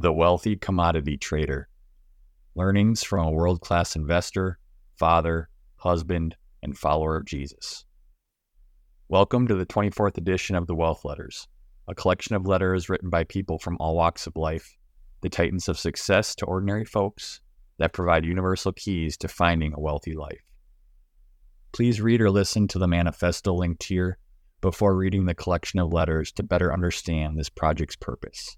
The Wealthy Commodity Trader Learnings from a World Class Investor, Father, Husband, and Follower of Jesus. Welcome to the 24th edition of the Wealth Letters, a collection of letters written by people from all walks of life, the titans of success to ordinary folks that provide universal keys to finding a wealthy life. Please read or listen to the manifesto linked here before reading the collection of letters to better understand this project's purpose.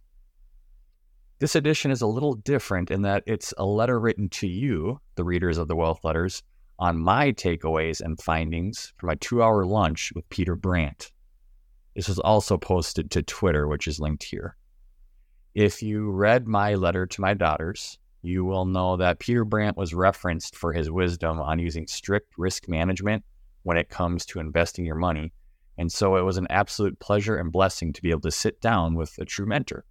This edition is a little different in that it's a letter written to you, the readers of the Wealth Letters, on my takeaways and findings from my two hour lunch with Peter Brandt. This was also posted to Twitter, which is linked here. If you read my letter to my daughters, you will know that Peter Brandt was referenced for his wisdom on using strict risk management when it comes to investing your money. And so it was an absolute pleasure and blessing to be able to sit down with a true mentor.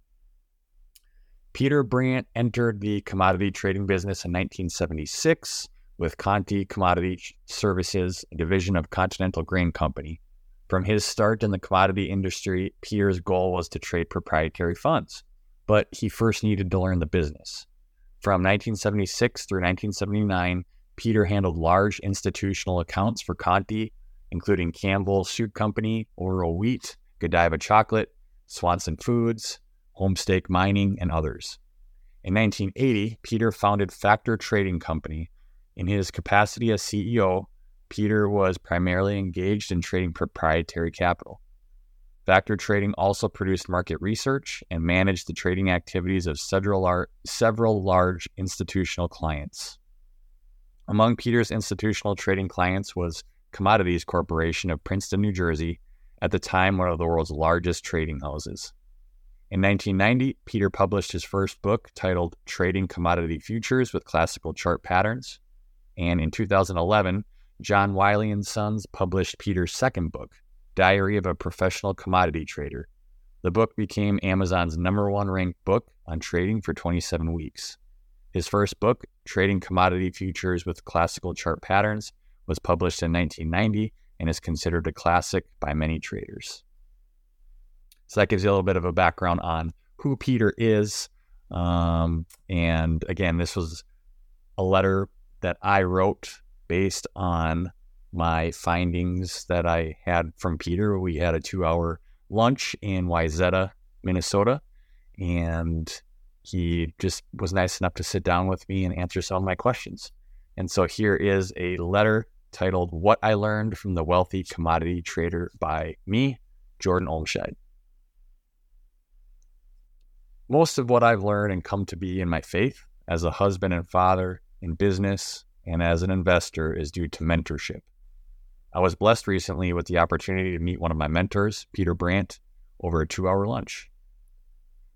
Peter Brandt entered the commodity trading business in 1976 with Conti Commodity Services, a division of Continental Grain Company. From his start in the commodity industry, Peter's goal was to trade proprietary funds, but he first needed to learn the business. From 1976 through 1979, Peter handled large institutional accounts for Conti, including Campbell Soup Company, Oroweat, Godiva Chocolate, Swanson Foods, Homestake Mining, and others. In 1980, Peter founded Factor Trading Company. In his capacity as CEO, Peter was primarily engaged in trading proprietary capital. Factor Trading also produced market research and managed the trading activities of several, lar- several large institutional clients. Among Peter's institutional trading clients was Commodities Corporation of Princeton, New Jersey, at the time one of the world's largest trading houses. In 1990, Peter published his first book titled Trading Commodity Futures with Classical Chart Patterns. And in 2011, John Wiley and Sons published Peter's second book, Diary of a Professional Commodity Trader. The book became Amazon's number one ranked book on trading for 27 weeks. His first book, Trading Commodity Futures with Classical Chart Patterns, was published in 1990 and is considered a classic by many traders. So that gives you a little bit of a background on who Peter is. Um, and again, this was a letter that I wrote based on my findings that I had from Peter. We had a two hour lunch in Wayzata, Minnesota, and he just was nice enough to sit down with me and answer some of my questions. And so here is a letter titled What I Learned from the Wealthy Commodity Trader by me, Jordan Olmscheid most of what I've learned and come to be in my faith as a husband and father, in business, and as an investor is due to mentorship. I was blessed recently with the opportunity to meet one of my mentors, Peter Brandt, over a two hour lunch.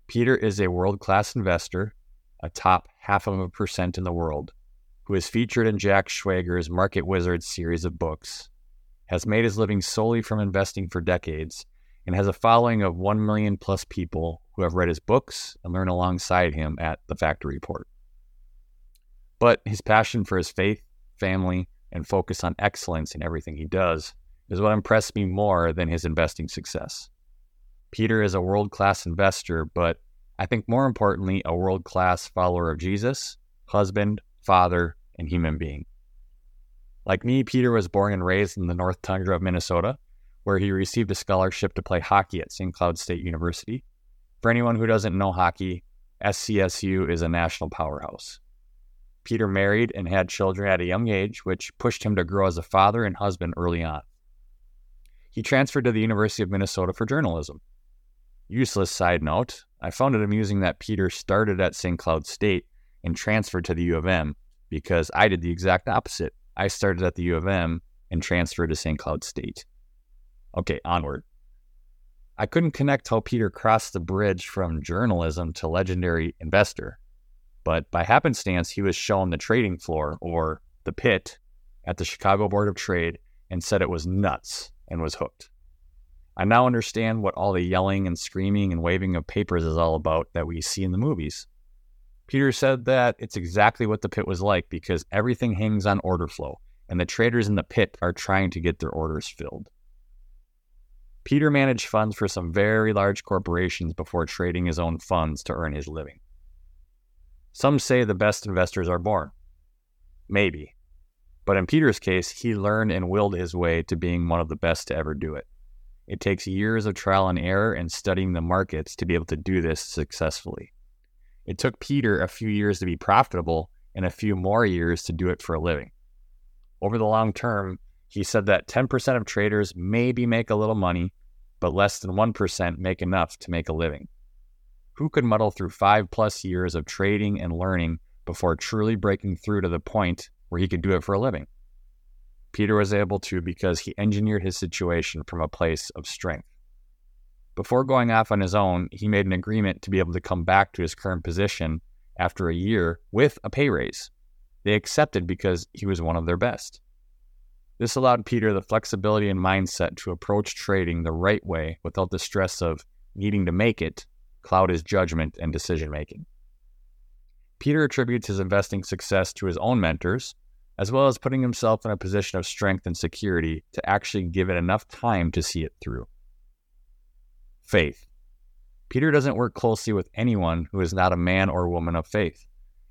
Peter is a world class investor, a top half of a percent in the world, who is featured in Jack Schwager's Market Wizards series of books, has made his living solely from investing for decades, and has a following of 1 million plus people who have read his books and learn alongside him at the Factor Report. But his passion for his faith, family, and focus on excellence in everything he does is what impressed me more than his investing success. Peter is a world class investor, but I think more importantly, a world class follower of Jesus, husband, father, and human being. Like me, Peter was born and raised in the North Tundra of Minnesota, where he received a scholarship to play hockey at St. Cloud State University. For anyone who doesn't know hockey, SCSU is a national powerhouse. Peter married and had children at a young age, which pushed him to grow as a father and husband early on. He transferred to the University of Minnesota for journalism. Useless side note, I found it amusing that Peter started at St. Cloud State and transferred to the U of M because I did the exact opposite. I started at the U of M and transferred to St. Cloud State. Okay, onward. I couldn't connect how Peter crossed the bridge from journalism to legendary investor, but by happenstance, he was shown the trading floor, or the pit, at the Chicago Board of Trade and said it was nuts and was hooked. I now understand what all the yelling and screaming and waving of papers is all about that we see in the movies. Peter said that it's exactly what the pit was like because everything hangs on order flow, and the traders in the pit are trying to get their orders filled. Peter managed funds for some very large corporations before trading his own funds to earn his living. Some say the best investors are born. Maybe. But in Peter's case, he learned and willed his way to being one of the best to ever do it. It takes years of trial and error and studying the markets to be able to do this successfully. It took Peter a few years to be profitable and a few more years to do it for a living. Over the long term, he said that 10% of traders maybe make a little money, but less than 1% make enough to make a living. Who could muddle through five plus years of trading and learning before truly breaking through to the point where he could do it for a living? Peter was able to because he engineered his situation from a place of strength. Before going off on his own, he made an agreement to be able to come back to his current position after a year with a pay raise. They accepted because he was one of their best. This allowed Peter the flexibility and mindset to approach trading the right way without the stress of needing to make it cloud his judgment and decision making. Peter attributes his investing success to his own mentors, as well as putting himself in a position of strength and security to actually give it enough time to see it through. Faith. Peter doesn't work closely with anyone who is not a man or woman of faith.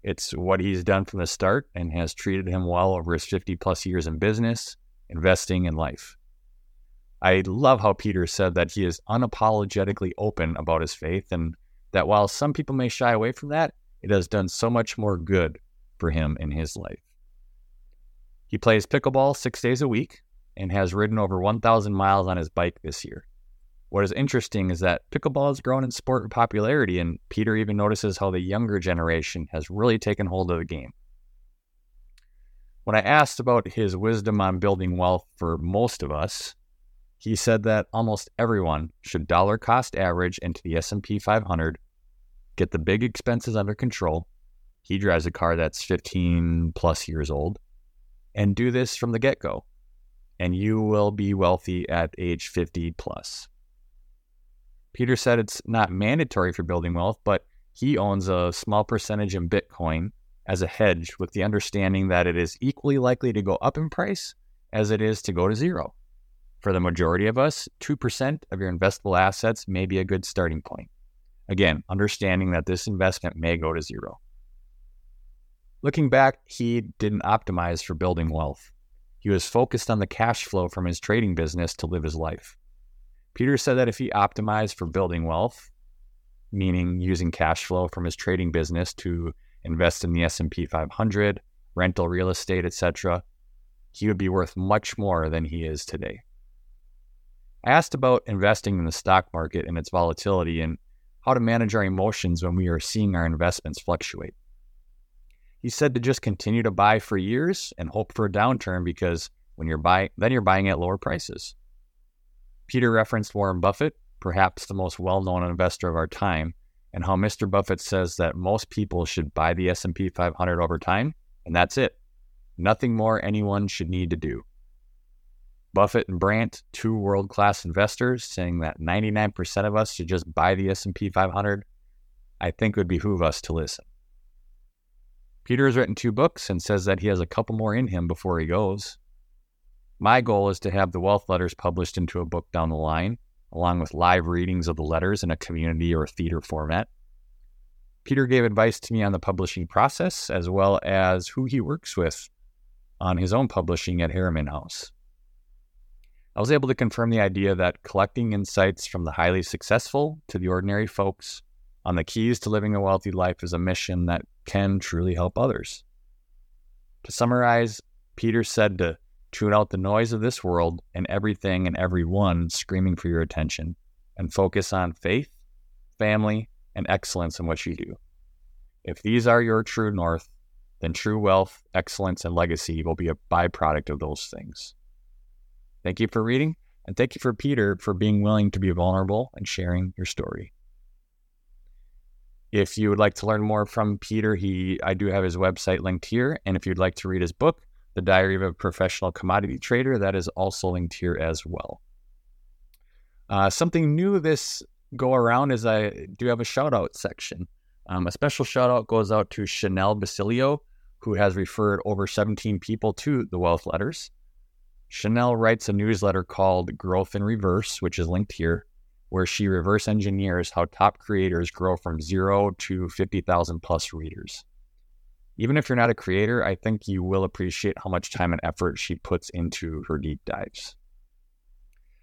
It's what he's done from the start and has treated him well over his 50 plus years in business, investing, and life. I love how Peter said that he is unapologetically open about his faith and that while some people may shy away from that, it has done so much more good for him in his life. He plays pickleball six days a week and has ridden over 1,000 miles on his bike this year. What is interesting is that pickleball has grown in sport and popularity, and Peter even notices how the younger generation has really taken hold of the game. When I asked about his wisdom on building wealth for most of us, he said that almost everyone should dollar cost average into the S&P 500, get the big expenses under control. He drives a car that's 15 plus years old and do this from the get-go and you will be wealthy at age 50 plus. Peter said it's not mandatory for building wealth, but he owns a small percentage in Bitcoin as a hedge with the understanding that it is equally likely to go up in price as it is to go to zero. For the majority of us, 2% of your investable assets may be a good starting point. Again, understanding that this investment may go to zero. Looking back, he didn't optimize for building wealth. He was focused on the cash flow from his trading business to live his life. Peter said that if he optimized for building wealth, meaning using cash flow from his trading business to invest in the S&P 500, rental real estate, etc., he would be worth much more than he is today. I asked about investing in the stock market and its volatility and how to manage our emotions when we are seeing our investments fluctuate. He said to just continue to buy for years and hope for a downturn because when you're buying, then you're buying at lower prices. Peter referenced Warren Buffett, perhaps the most well-known investor of our time, and how Mr. Buffett says that most people should buy the S&P 500 over time, and that's it. Nothing more anyone should need to do. Buffett and Brandt, two world-class investors, saying that 99% of us should just buy the S&P 500, I think would behoove us to listen. Peter has written two books and says that he has a couple more in him before he goes. My goal is to have the wealth letters published into a book down the line, along with live readings of the letters in a community or theater format. Peter gave advice to me on the publishing process as well as who he works with on his own publishing at Harriman House. I was able to confirm the idea that collecting insights from the highly successful to the ordinary folks on the keys to living a wealthy life is a mission that can truly help others. To summarize, Peter said to Tune out the noise of this world and everything and everyone screaming for your attention and focus on faith, family, and excellence in what you do. If these are your true north, then true wealth, excellence, and legacy will be a byproduct of those things. Thank you for reading, and thank you for Peter for being willing to be vulnerable and sharing your story. If you would like to learn more from Peter, he I do have his website linked here, and if you'd like to read his book, the Diary of a Professional Commodity Trader. That is also linked here as well. Uh, something new this go around is I do have a shout out section. Um, a special shout out goes out to Chanel Basilio, who has referred over 17 people to the Wealth Letters. Chanel writes a newsletter called Growth in Reverse, which is linked here, where she reverse engineers how top creators grow from zero to 50,000 plus readers. Even if you're not a creator, I think you will appreciate how much time and effort she puts into her deep dives.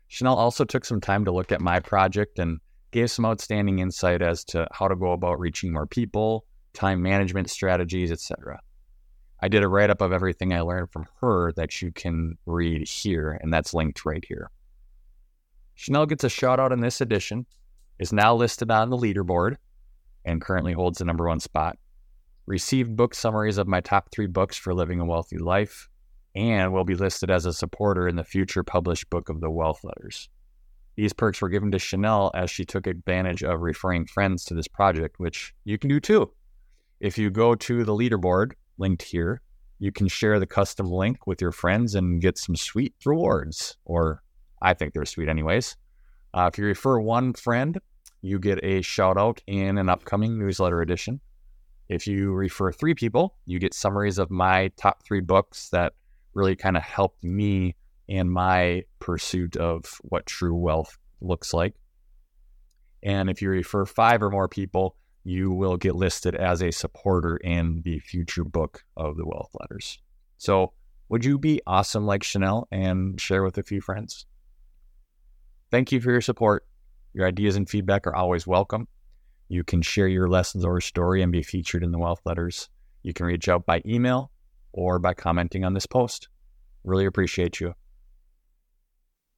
Chanel also took some time to look at my project and gave some outstanding insight as to how to go about reaching more people, time management strategies, etc. I did a write up of everything I learned from her that you can read here, and that's linked right here. Chanel gets a shout out in this edition, is now listed on the leaderboard, and currently holds the number one spot. Received book summaries of my top three books for living a wealthy life, and will be listed as a supporter in the future published book of the Wealth Letters. These perks were given to Chanel as she took advantage of referring friends to this project, which you can do too. If you go to the leaderboard linked here, you can share the custom link with your friends and get some sweet rewards, or I think they're sweet, anyways. Uh, if you refer one friend, you get a shout out in an upcoming newsletter edition. If you refer three people, you get summaries of my top three books that really kind of helped me in my pursuit of what true wealth looks like. And if you refer five or more people, you will get listed as a supporter in the future book of the wealth letters. So, would you be awesome like Chanel and share with a few friends? Thank you for your support. Your ideas and feedback are always welcome. You can share your lessons or story and be featured in the wealth letters. You can reach out by email or by commenting on this post. Really appreciate you.